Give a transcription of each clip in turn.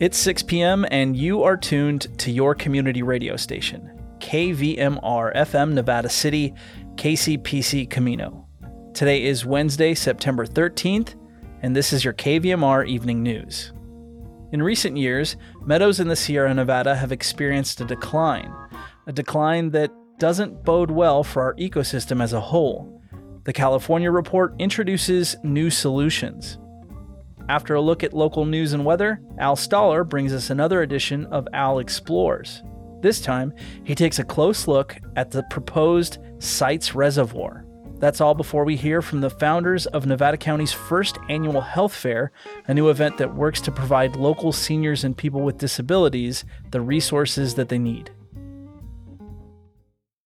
It's 6 p.m., and you are tuned to your community radio station, KVMR FM Nevada City, KCPC Camino. Today is Wednesday, September 13th, and this is your KVMR Evening News. In recent years, meadows in the Sierra Nevada have experienced a decline, a decline that doesn't bode well for our ecosystem as a whole. The California Report introduces new solutions. After a look at local news and weather, Al Stahler brings us another edition of Al Explores. This time, he takes a close look at the proposed Sites Reservoir. That's all before we hear from the founders of Nevada County's first annual health fair, a new event that works to provide local seniors and people with disabilities the resources that they need.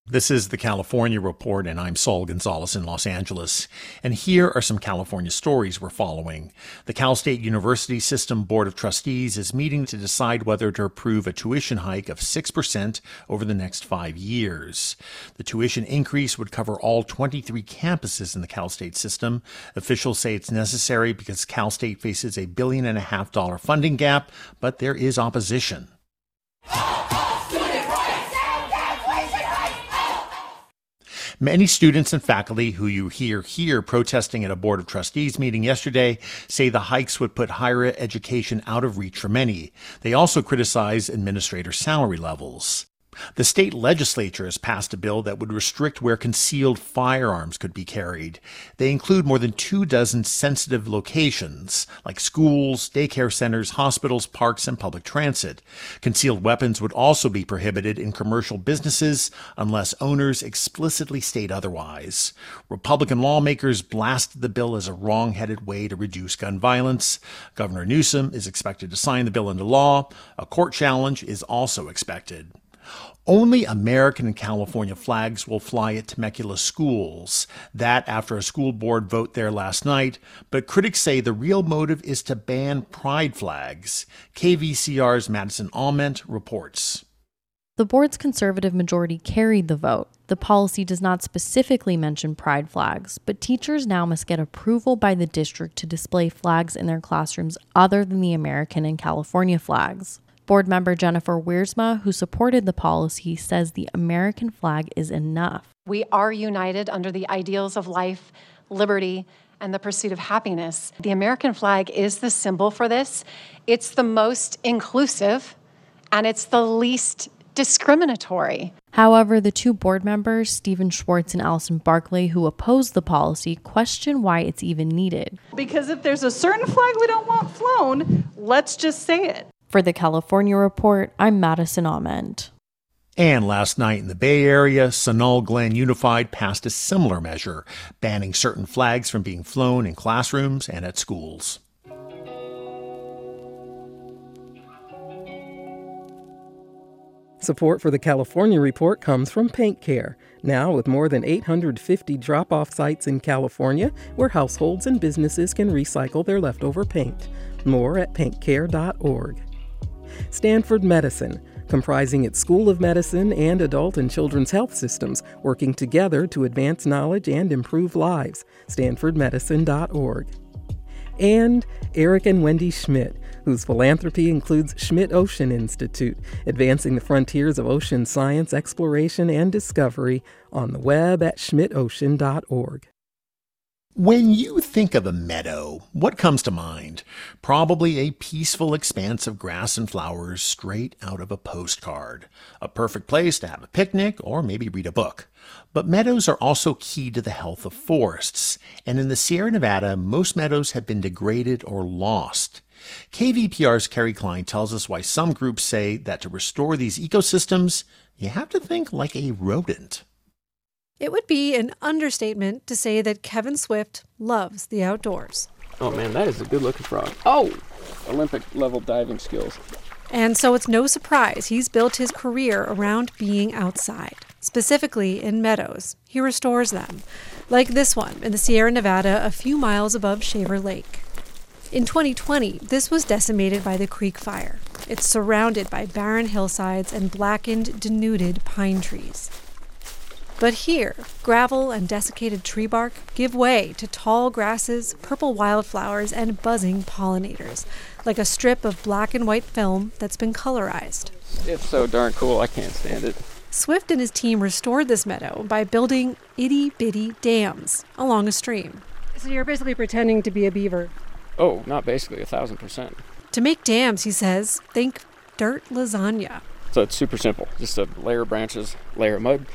This is the California Report, and I'm Saul Gonzalez in Los Angeles. And here are some California stories we're following. The Cal State University System Board of Trustees is meeting to decide whether to approve a tuition hike of 6% over the next five years. The tuition increase would cover all 23 campuses in the Cal State system. Officials say it's necessary because Cal State faces a billion and a half dollar funding gap, but there is opposition. Many students and faculty who you hear here protesting at a Board of Trustees meeting yesterday say the hikes would put higher education out of reach for many. They also criticize administrator salary levels. The state legislature has passed a bill that would restrict where concealed firearms could be carried. They include more than two dozen sensitive locations, like schools, daycare centers, hospitals, parks, and public transit. Concealed weapons would also be prohibited in commercial businesses unless owners explicitly state otherwise. Republican lawmakers blasted the bill as a wrong-headed way to reduce gun violence. Governor Newsom is expected to sign the bill into law. A court challenge is also expected. Only American and California flags will fly at Temecula schools. That after a school board vote there last night, but critics say the real motive is to ban pride flags. KVCR's Madison Ament reports. The board's conservative majority carried the vote. The policy does not specifically mention pride flags, but teachers now must get approval by the district to display flags in their classrooms other than the American and California flags. Board member Jennifer Wiersma, who supported the policy, says the American flag is enough. We are united under the ideals of life, liberty, and the pursuit of happiness. The American flag is the symbol for this. It's the most inclusive and it's the least discriminatory. However, the two board members, Stephen Schwartz and Allison Barclay, who opposed the policy, question why it's even needed. Because if there's a certain flag we don't want flown, let's just say it. For the California Report, I'm Madison Ament. And last night in the Bay Area, Sunol Glen Unified passed a similar measure, banning certain flags from being flown in classrooms and at schools. Support for the California Report comes from Paint Care, now with more than 850 drop off sites in California where households and businesses can recycle their leftover paint. More at paintcare.org. Stanford Medicine, comprising its School of Medicine and adult and children's health systems, working together to advance knowledge and improve lives. StanfordMedicine.org. And Eric and Wendy Schmidt, whose philanthropy includes Schmidt Ocean Institute, advancing the frontiers of ocean science, exploration, and discovery on the web at schmidtocean.org. When you think of a meadow, what comes to mind? Probably a peaceful expanse of grass and flowers straight out of a postcard. A perfect place to have a picnic or maybe read a book. But meadows are also key to the health of forests, and in the Sierra Nevada, most meadows have been degraded or lost. KVPR's Kerry Klein tells us why some groups say that to restore these ecosystems, you have to think like a rodent. It would be an understatement to say that Kevin Swift loves the outdoors. Oh man, that is a good looking frog. Oh, Olympic level diving skills. And so it's no surprise he's built his career around being outside, specifically in meadows. He restores them, like this one in the Sierra Nevada, a few miles above Shaver Lake. In 2020, this was decimated by the Creek Fire. It's surrounded by barren hillsides and blackened, denuded pine trees. But here, gravel and desiccated tree bark give way to tall grasses, purple wildflowers, and buzzing pollinators, like a strip of black and white film that's been colorized. It's so darn cool, I can't stand it. Swift and his team restored this meadow by building itty bitty dams along a stream. So you're basically pretending to be a beaver. Oh, not basically, a thousand percent. To make dams, he says, think dirt lasagna. So it's super simple. Just a layer of branches, layer of mud,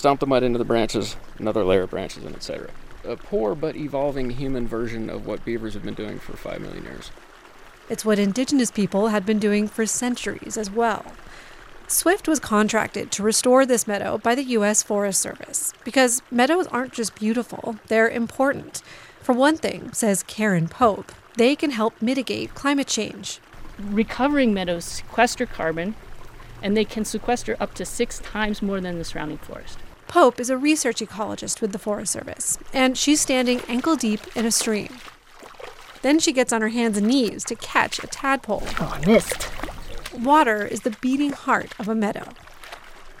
stomp the mud into the branches, another layer of branches, and etc. A poor but evolving human version of what beavers have been doing for five million years. It's what indigenous people had been doing for centuries as well. Swift was contracted to restore this meadow by the U.S. Forest Service because meadows aren't just beautiful, they're important. For one thing, says Karen Pope, they can help mitigate climate change. Recovering meadows sequester carbon, and they can sequester up to six times more than the surrounding forest. Pope is a research ecologist with the Forest Service, and she's standing ankle deep in a stream. Then she gets on her hands and knees to catch a tadpole. Oh, I missed. Water is the beating heart of a meadow.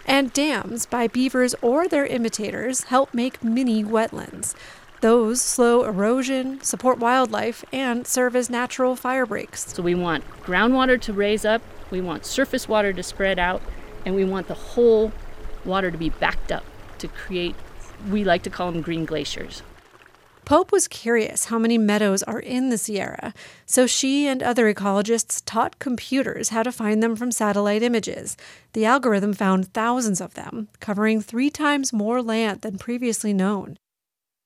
And dams by beavers or their imitators help make mini wetlands. Those slow erosion, support wildlife, and serve as natural fire breaks. So we want groundwater to raise up, we want surface water to spread out, and we want the whole water to be backed up to create, we like to call them green glaciers. Pope was curious how many meadows are in the Sierra, so she and other ecologists taught computers how to find them from satellite images. The algorithm found thousands of them, covering three times more land than previously known.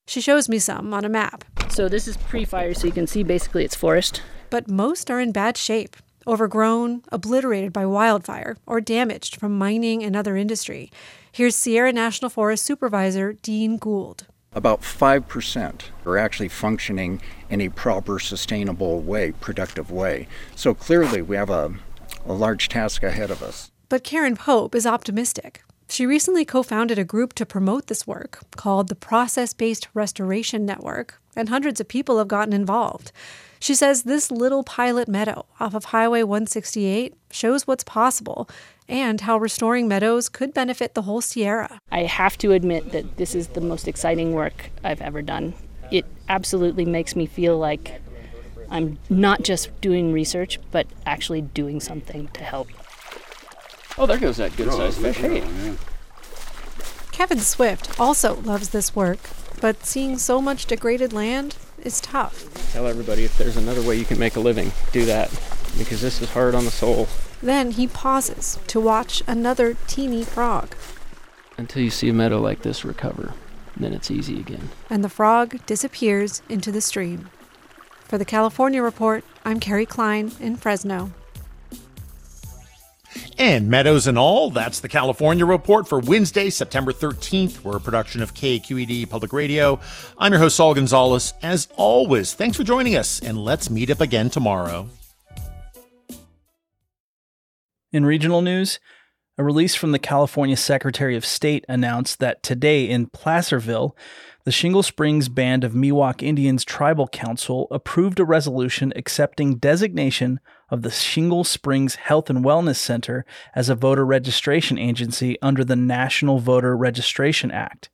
She shows me some on a map. So this is pre-fire, so you can see basically it's forest. But most are in bad shape, overgrown, obliterated by wildfire, or damaged from mining and other industry. Here's Sierra National Forest Supervisor Dean Gould. About 5% are actually functioning in a proper, sustainable way, productive way. So clearly, we have a, a large task ahead of us. But Karen Pope is optimistic. She recently co founded a group to promote this work called the Process Based Restoration Network, and hundreds of people have gotten involved. She says this little pilot meadow off of Highway 168 shows what's possible and how restoring meadows could benefit the whole Sierra. I have to admit that this is the most exciting work I've ever done. It absolutely makes me feel like I'm not just doing research, but actually doing something to help. Oh, there goes that good oh, sized fish. Hey. Kevin Swift also loves this work, but seeing so much degraded land is tough. Tell everybody if there's another way you can make a living, do that. Because this is hard on the soul. Then he pauses to watch another teeny frog. Until you see a meadow like this recover, then it's easy again. And the frog disappears into the stream. For the California Report, I'm Kerry Klein in Fresno. And Meadows and all, that's the California Report for Wednesday, September 13th. We're a production of KQED Public Radio. I'm your host, Saul Gonzalez. As always, thanks for joining us, and let's meet up again tomorrow. In regional news, a release from the California Secretary of State announced that today in Placerville, the Shingle Springs Band of Miwok Indians Tribal Council approved a resolution accepting designation of the Shingle Springs Health and Wellness Center as a voter registration agency under the National Voter Registration Act.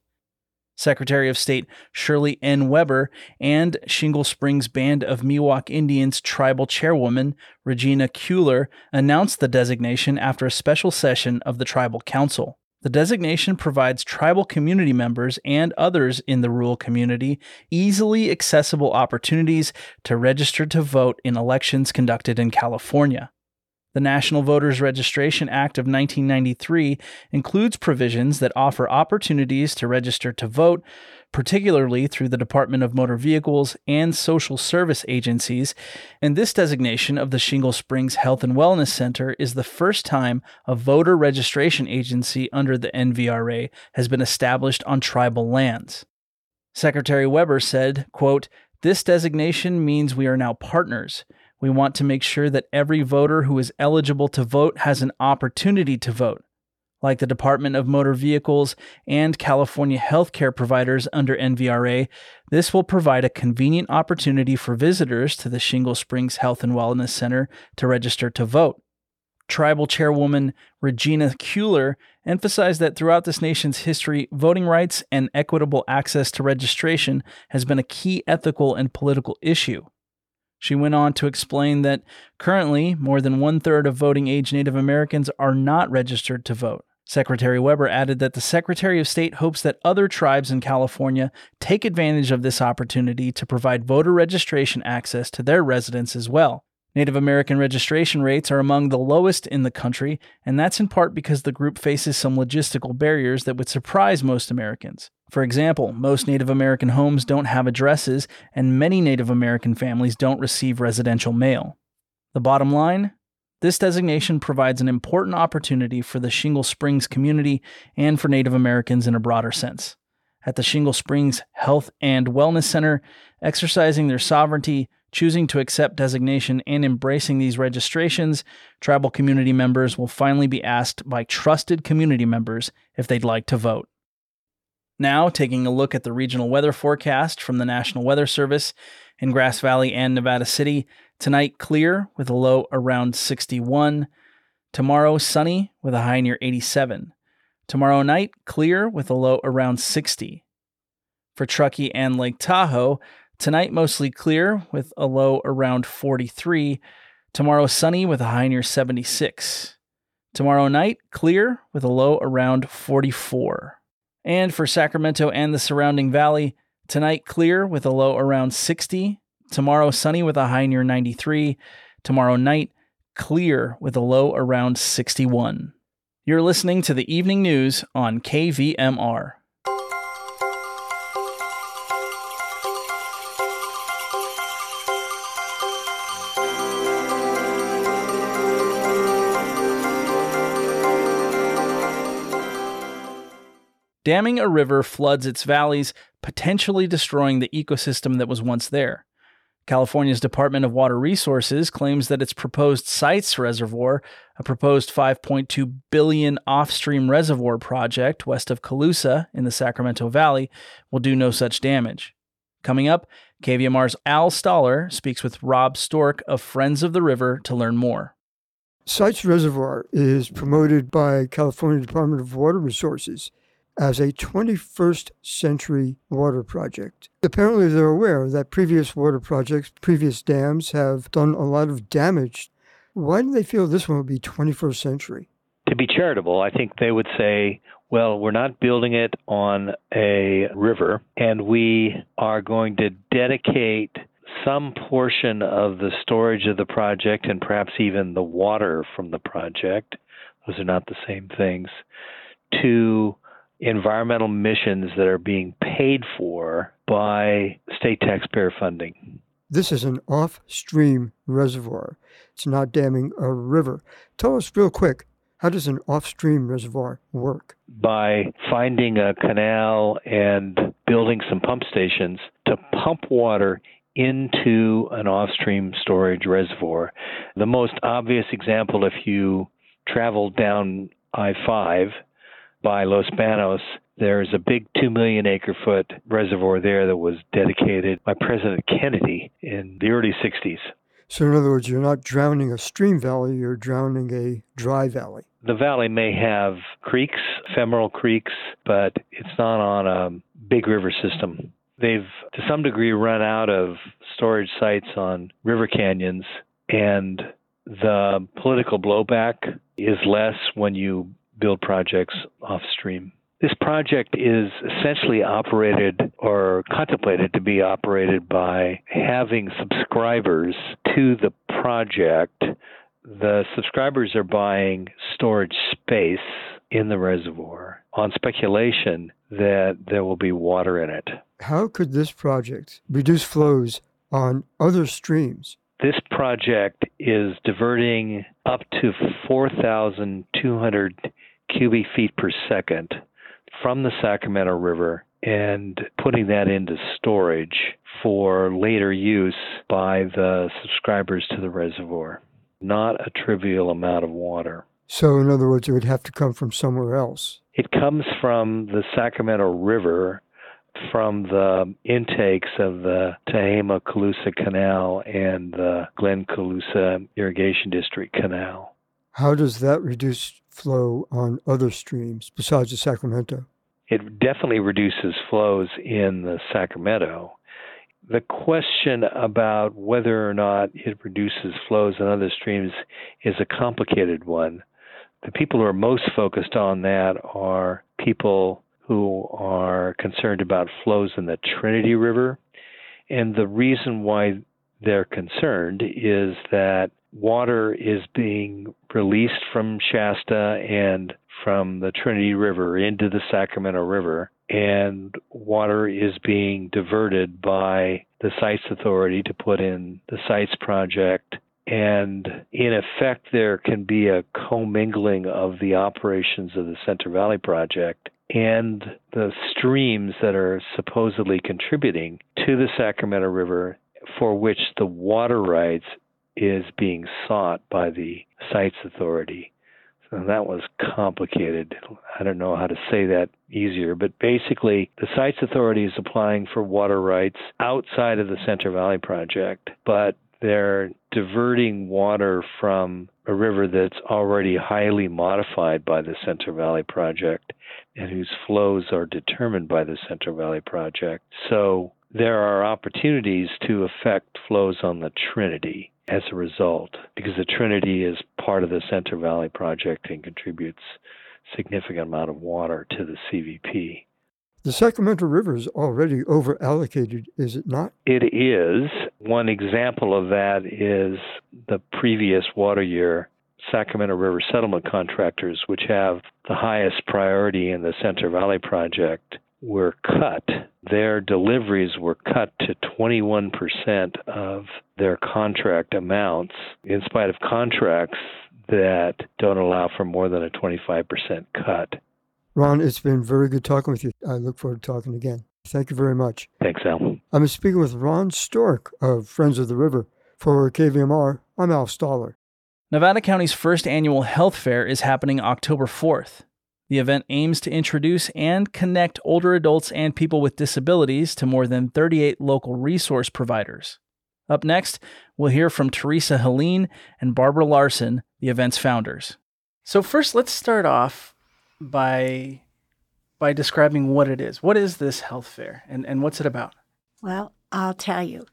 Secretary of State Shirley N. Weber and Shingle Springs Band of Miwok Indians tribal chairwoman Regina Cuellar announced the designation after a special session of the tribal council. The designation provides tribal community members and others in the rural community easily accessible opportunities to register to vote in elections conducted in California. The National Voters Registration Act of 1993 includes provisions that offer opportunities to register to vote, particularly through the Department of Motor Vehicles and social service agencies. And this designation of the Shingle Springs Health and Wellness Center is the first time a voter registration agency under the NVRA has been established on tribal lands. Secretary Weber said, quote, This designation means we are now partners. We want to make sure that every voter who is eligible to vote has an opportunity to vote. Like the Department of Motor Vehicles and California healthcare providers under NVRA, this will provide a convenient opportunity for visitors to the Shingle Springs Health and Wellness Center to register to vote. Tribal Chairwoman Regina Cuellar emphasized that throughout this nation's history, voting rights and equitable access to registration has been a key ethical and political issue. She went on to explain that currently, more than one third of voting age Native Americans are not registered to vote. Secretary Weber added that the Secretary of State hopes that other tribes in California take advantage of this opportunity to provide voter registration access to their residents as well. Native American registration rates are among the lowest in the country, and that's in part because the group faces some logistical barriers that would surprise most Americans. For example, most Native American homes don't have addresses, and many Native American families don't receive residential mail. The bottom line this designation provides an important opportunity for the Shingle Springs community and for Native Americans in a broader sense. At the Shingle Springs Health and Wellness Center, exercising their sovereignty, choosing to accept designation, and embracing these registrations, tribal community members will finally be asked by trusted community members if they'd like to vote. Now, taking a look at the regional weather forecast from the National Weather Service in Grass Valley and Nevada City. Tonight, clear with a low around 61. Tomorrow, sunny with a high near 87. Tomorrow night, clear with a low around 60. For Truckee and Lake Tahoe, Tonight, mostly clear with a low around 43. Tomorrow, sunny with a high near 76. Tomorrow night, clear with a low around 44. And for Sacramento and the surrounding valley, tonight, clear with a low around 60. Tomorrow, sunny with a high near 93. Tomorrow night, clear with a low around 61. You're listening to the evening news on KVMR. Damming a river floods its valleys, potentially destroying the ecosystem that was once there. California's Department of Water Resources claims that its proposed Sites Reservoir, a proposed 5.2 billion off-stream reservoir project west of Colusa in the Sacramento Valley, will do no such damage. Coming up, KVMR's Al Stahler speaks with Ron Stork of Friends of the River to learn more. Sites Reservoir is promoted by California Department of Water Resources as a 21st century water project. Apparently, they're aware that previous water projects, previous dams have done a lot of damage. Why do they feel this one would be 21st century? To be charitable, I think they would say, well, we're not building it on a river, and we are going to dedicate some portion of the storage of the project and perhaps even the water from the project, those are not the same things, to environmental missions that are being paid for by state taxpayer funding. This is an off stream reservoir. It's not damming a river. Tell us real quick how does an off stream reservoir work? By finding a canal and building some pump stations to pump water into an off stream storage reservoir. The most obvious example, if you travel down I 5 by Los Banos, there's a big 2 million acre foot reservoir there that was dedicated by President Kennedy in the early 60s. So, in other words, you're not drowning a stream valley, you're drowning a dry valley. The valley may have creeks, ephemeral creeks, but it's not on a big river system. They've, to some degree, run out of storage sites on river canyons, and the political blowback is less when you build projects off stream. This project is essentially operated or contemplated to be operated by having subscribers to the project. The subscribers are buying storage space in the reservoir on speculation that there will be water in it. How could this project reduce flows on other streams? This project is diverting up to 4,200 cubic feet per second from the Sacramento River and putting that into storage for later use by the subscribers to the reservoir. Not a trivial amount of water. So, in other words, it would have to come from somewhere else. It comes from the Sacramento River, from the intakes of the Tehama Colusa Canal and the Glenn Colusa Irrigation District Canal. How does that reduce flow on other streams besides the Sacramento? It definitely reduces flows in the Sacramento. The question about whether or not it reduces flows in other streams is a complicated one. The people who are most focused on that are people who are concerned about flows in the Trinity River. And the reason why they're concerned is that water is being released from Shasta and from the Trinity River into the Sacramento River, and water is being diverted by the Sites Authority to put in the Sites Project. And in effect, there can be a commingling of the operations of the Central Valley Project and the streams that are supposedly contributing to the Sacramento River for which the water rights is being sought by the Sites Authority. So that was complicated. I don't know how to say that easier, but basically, the Sites Authority is applying for water rights outside of the Central Valley Project, but they're diverting water from a river that's already highly modified by the Central Valley Project and whose flows are determined by the Central Valley Project. So there are opportunities to affect flows on the Trinity as a result, because the Trinity is part of the Central Valley Project and contributes significant amount of water to the CVP. The Sacramento River is already over allocated, is it not? It is. One example of that is the previous water year Sacramento River settlement contractors, which have the highest priority in the Central Valley Project, were cut. Their deliveries were cut to 21% of their contract amounts, in spite of contracts that don't allow for more than a 25% cut. Ron, it's been very good talking with you. I look forward to talking again. Thank you very much. Thanks, Al. I'm speaking with Ron Stork of Friends of the River. For KVMR, I'm Al Stahler. Nevada County's first annual health fair is happening October 4th. The event aims to introduce and connect older adults and people with disabilities to more than 38 local resource providers. Up next, we'll hear from Teresa Helene and Barbara Larson, the event's founders. So first, let's start off by by describing what it is. What is this health fair, and and what's it about? Well, I'll tell you.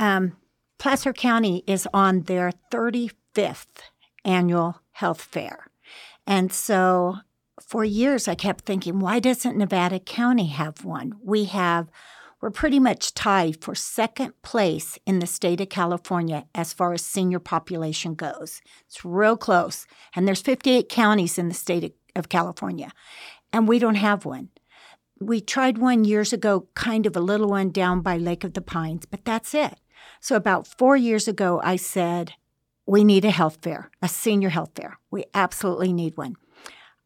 Um, Placer County is on their 35th annual health fair, and so for years I kept thinking, why doesn't Nevada County have one? We have we're pretty much tied for second place in the state of California as far as senior population goes. It's real close. And there's 58 counties in the state of California, and we don't have one. We tried one years ago, kind of a little one down by Lake of the Pines, but that's it. So about four years ago, I said, we need a health fair, a senior health fair. We absolutely need one.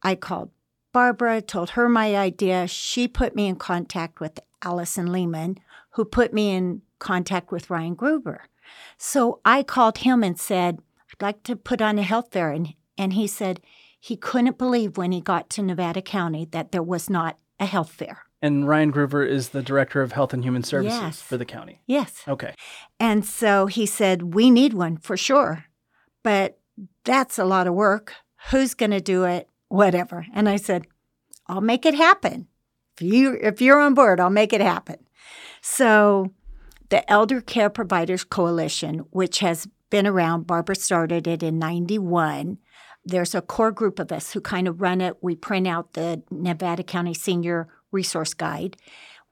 I called Barbara, told her my idea. She put me in contact with Allison Lehman, who put me in contact with Ryan Gruver. So I called him and said, I'd like to put on a health fair. And, and he said he couldn't believe when he got to Nevada County that there was not a health fair. And Ryan Gruver is the director of health and human services Yes. for the county. Yes. Okay. And so he said, We need one for sure, but that's a lot of work. Who's going to do it? Whatever. And I said, I'll make it happen. If, you, if you're on board, I'll make it happen. So the Elder Care Providers Coalition, which has been around, Barbara started it in 91. There's a core group of us who kind of run it. We print out the Nevada County Senior Resource Guide.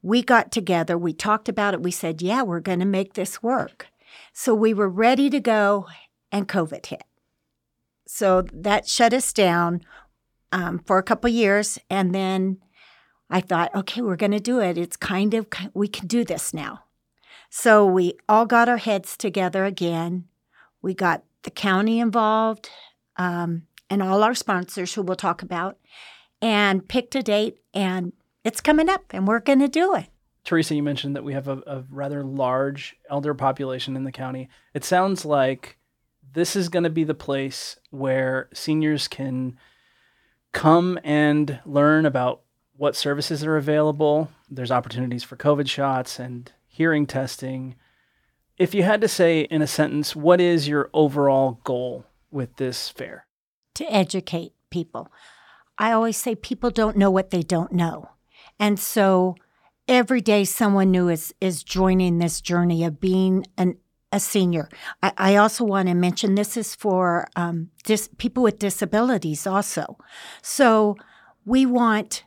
We got together, we talked about it, we said, yeah, we're going to make this work. So we were ready to go, and COVID hit. So that shut us down um, for a couple years. And then I thought, okay, we're going to do it. It's kind of, we can do this now. So we all got our heads together again. We got the county involved um, and all our sponsors, who we'll talk about, and picked a date. And it's coming up, and we're going to do it. Teresa, you mentioned that we have a, a rather large elder population in the county. It sounds like this is going to be the place where seniors can come and learn about what services are available. There's opportunities for COVID shots and hearing testing. If you had to say in a sentence, what is your overall goal with this fair? to educate people. I always say people don't know what they don't know. And so every day someone new is is joining this journey of being an a senior. I, I also want to mention this is for um, dis- people with disabilities also. So we want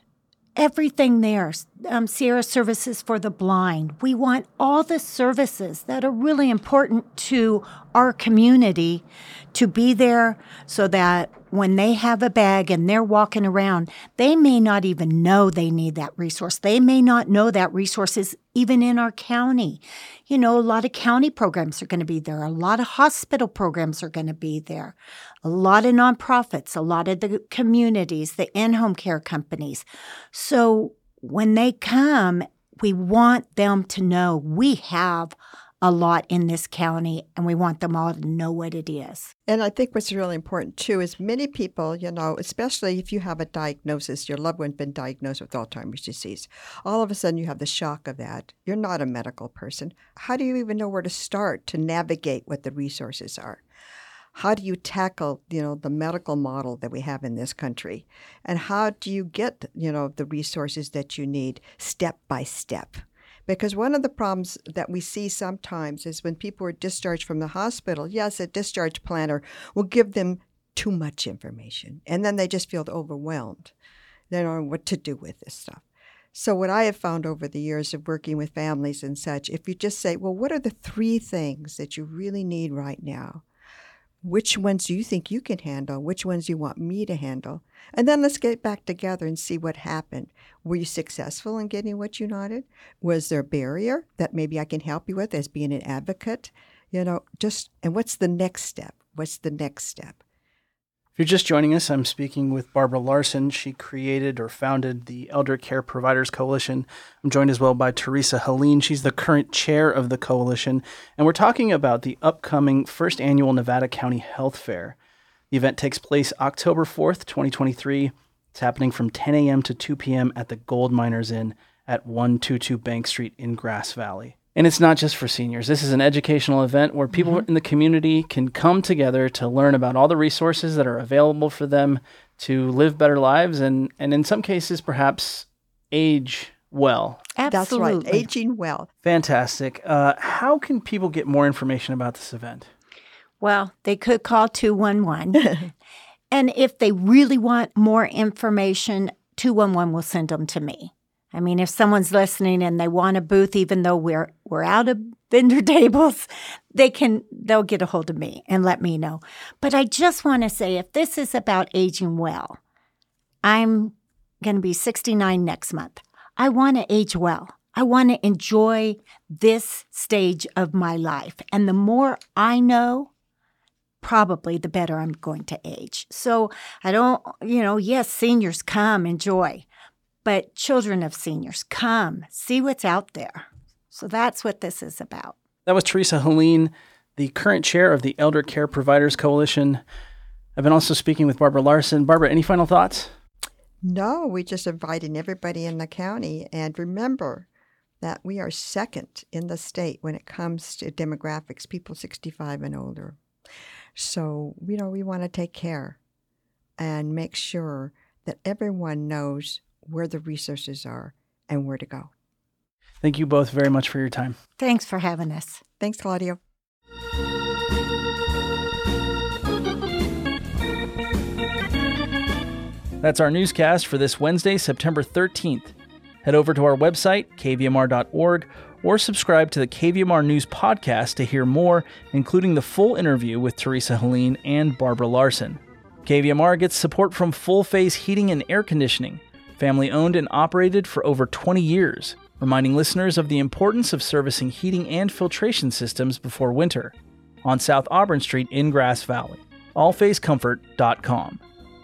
everything there. Um, Sierra Services for the Blind. We want all the services that are really important to our community to be there so that when they have a bag and they're walking around, they may not even know they need that resource. They may not know that resource is even in our county. You know, a lot of county programs are going to be there, a lot of hospital programs are going to be there, a lot of nonprofits, a lot of the communities, the in home care companies. So when they come, we want them to know we have a lot in this county and we want them all to know what it is. And I think what's really important too is many people, you know, especially if you have a diagnosis, your loved one's been diagnosed with Alzheimer's disease, all of a sudden you have the shock of that. You're not a medical person. How do you even know where to start to navigate what the resources are? How do you tackle, you know, the medical model that we have in this country? And how do you get, you know, the resources that you need step by step? Because one of the problems that we see sometimes is when people are discharged from the hospital, yes, a discharge planner will give them too much information. And then they just feel overwhelmed. They don't know what to do with this stuff. So, what I have found over the years of working with families and such, if you just say, well, what are the three things that you really need right now? Which ones do you think you can handle? Which ones you want me to handle? And then let's get back together and see what happened. Were you successful in getting what you wanted? Was there a barrier that maybe I can help you with as being an advocate? You know, just, and what's the next step? What's the next step? You're just joining us, I'm speaking with Barbara Larson. She created or founded the Elder Care Providers Coalition. I'm joined as well by Teresa Helene. She's the current chair of the coalition. And we're talking about the upcoming first annual Nevada County Health Fair. The event takes place October 4th, 2023. It's happening from 10 a.m. to 2 p.m. at the Gold Miners Inn at 122 Bank Street in Grass Valley. And it's not just for seniors. This is an educational event where people mm-hmm. in the community can come together to learn about all the resources that are available for them to live better lives and, and in some cases, perhaps age well. Absolutely. That's right, aging well. Fantastic. Uh, how can people get more information about this event? Well, they could call 211. and if they really want more information, 211 will send them to me. I mean, if someone's listening and they want a booth, even though we're we're out of vendor tables, they can they'll get a hold of me and let me know. But I just want to say, if this is about aging well, I'm going to be 69 next month. I want to age well. I want to enjoy this stage of my life, and the more I know, probably the better I'm going to age. So I don't, you know, yes, seniors come enjoy but children of seniors, come, see what's out there. So that's what this is about. That was Teresa Helene, the current chair of the Elder Care Providers Coalition. I've been also speaking with Barbara Larson. Barbara, any final thoughts? No, we're just inviting everybody in the county. And remember that we are second in the state when it comes to demographics, people 65 and older. So, you know, we want to take care and make sure that everyone knows where the resources are and where to go. Thank you both very much for your time. Thanks for having us. Thanks, Claudio. That's our newscast for this Wednesday, September 13th. Head over to our website, kvmr.org, or subscribe to the KVMR News Podcast to hear more, including the full interview with Teresa Helene and Barbara Larson. KVMR gets support from All Phase Heating and Air Conditioning family owned and operated for over 20 years, reminding listeners of the importance of servicing heating and filtration systems before winter. On South Auburn Street in Grass Valley. AllPhaseComfort.com.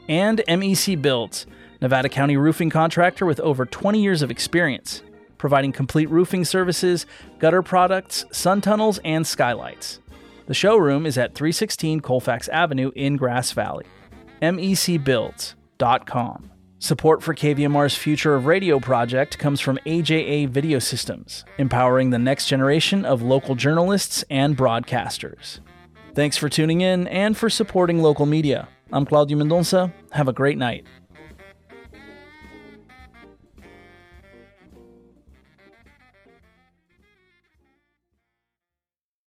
And MEC Builds, Nevada County roofing contractor with over 20 years of experience, providing complete roofing services, gutter products, sun tunnels, and skylights. The showroom is at 316 Colfax Avenue in Grass Valley. MECBuilds.com. Support for KVMR's Future of Radio project comes from AJA Video Systems, empowering the next generation of local journalists and broadcasters. Thanks for tuning in and for supporting local media. I'm Claudio Mendonça. Have a great night.